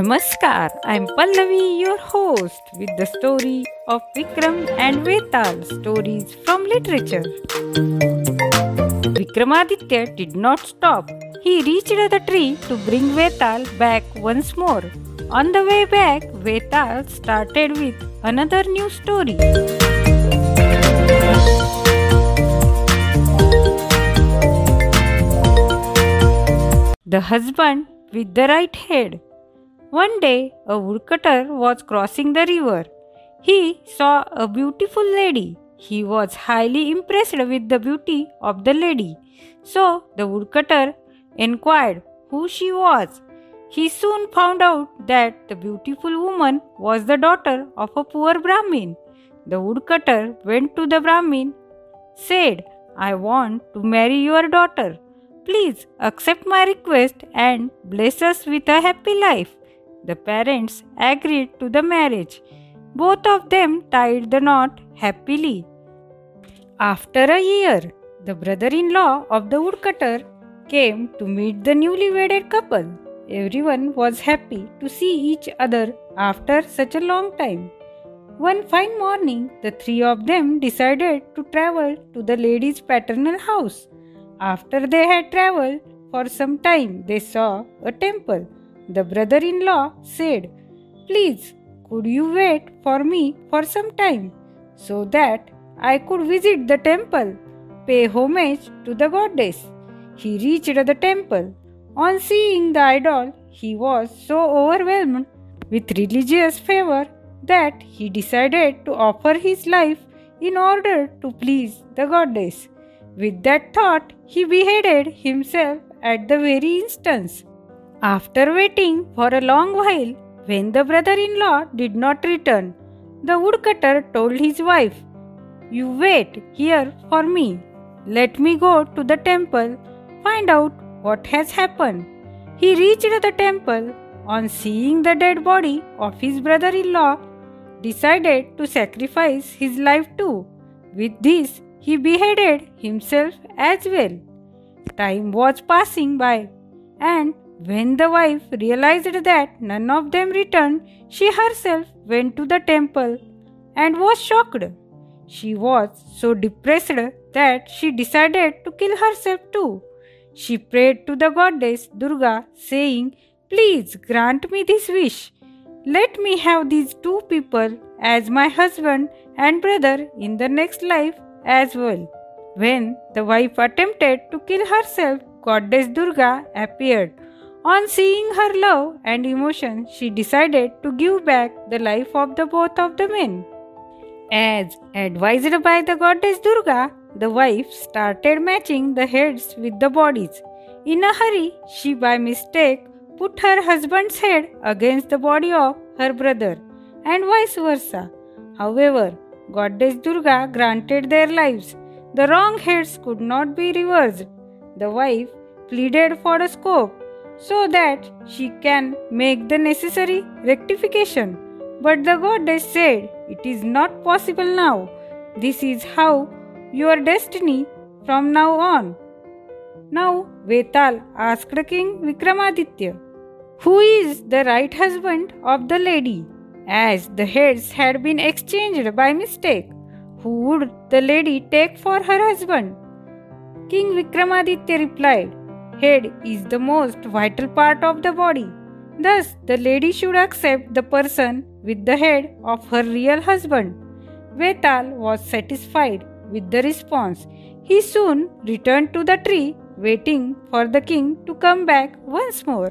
Namaskar, I'm Pallavi, your host, with the story of Vikram and Vetal stories from literature. Vikramaditya did not stop. He reached the tree to bring Vetal back once more. On the way back, Vetal started with another new story. The husband with the right head. One day, a woodcutter was crossing the river. He saw a beautiful lady. He was highly impressed with the beauty of the lady. So the woodcutter inquired who she was. He soon found out that the beautiful woman was the daughter of a poor Brahmin. The woodcutter went to the Brahmin, said, I want to marry your daughter. Please accept my request and bless us with a happy life. The parents agreed to the marriage. Both of them tied the knot happily. After a year, the brother in law of the woodcutter came to meet the newly wedded couple. Everyone was happy to see each other after such a long time. One fine morning, the three of them decided to travel to the lady's paternal house. After they had traveled for some time, they saw a temple. The brother in law said, Please, could you wait for me for some time so that I could visit the temple, pay homage to the goddess? He reached the temple. On seeing the idol, he was so overwhelmed with religious fervor that he decided to offer his life in order to please the goddess. With that thought, he beheaded himself at the very instance. After waiting for a long while, when the brother in law did not return, the woodcutter told his wife, You wait here for me. Let me go to the temple, find out what has happened. He reached the temple. On seeing the dead body of his brother in law, decided to sacrifice his life too. With this, he beheaded himself as well. Time was passing by, and when the wife realized that none of them returned, she herself went to the temple and was shocked. She was so depressed that she decided to kill herself too. She prayed to the goddess Durga, saying, Please grant me this wish. Let me have these two people as my husband and brother in the next life as well. When the wife attempted to kill herself, goddess Durga appeared on seeing her love and emotion, she decided to give back the life of the both of the men. As advised by the goddess Durga, the wife started matching the heads with the bodies. In a hurry, she by mistake put her husband's head against the body of her brother and vice versa. However, goddess Durga granted their lives. The wrong heads could not be reversed. The wife pleaded for a scope so that she can make the necessary rectification. But the goddess said, It is not possible now. This is how your destiny from now on. Now Vetal asked King Vikramaditya, Who is the right husband of the lady? As the heads had been exchanged by mistake, who would the lady take for her husband? King Vikramaditya replied, head is the most vital part of the body. Thus, the lady should accept the person with the head of her real husband. Vetal was satisfied with the response. He soon returned to the tree, waiting for the king to come back once more.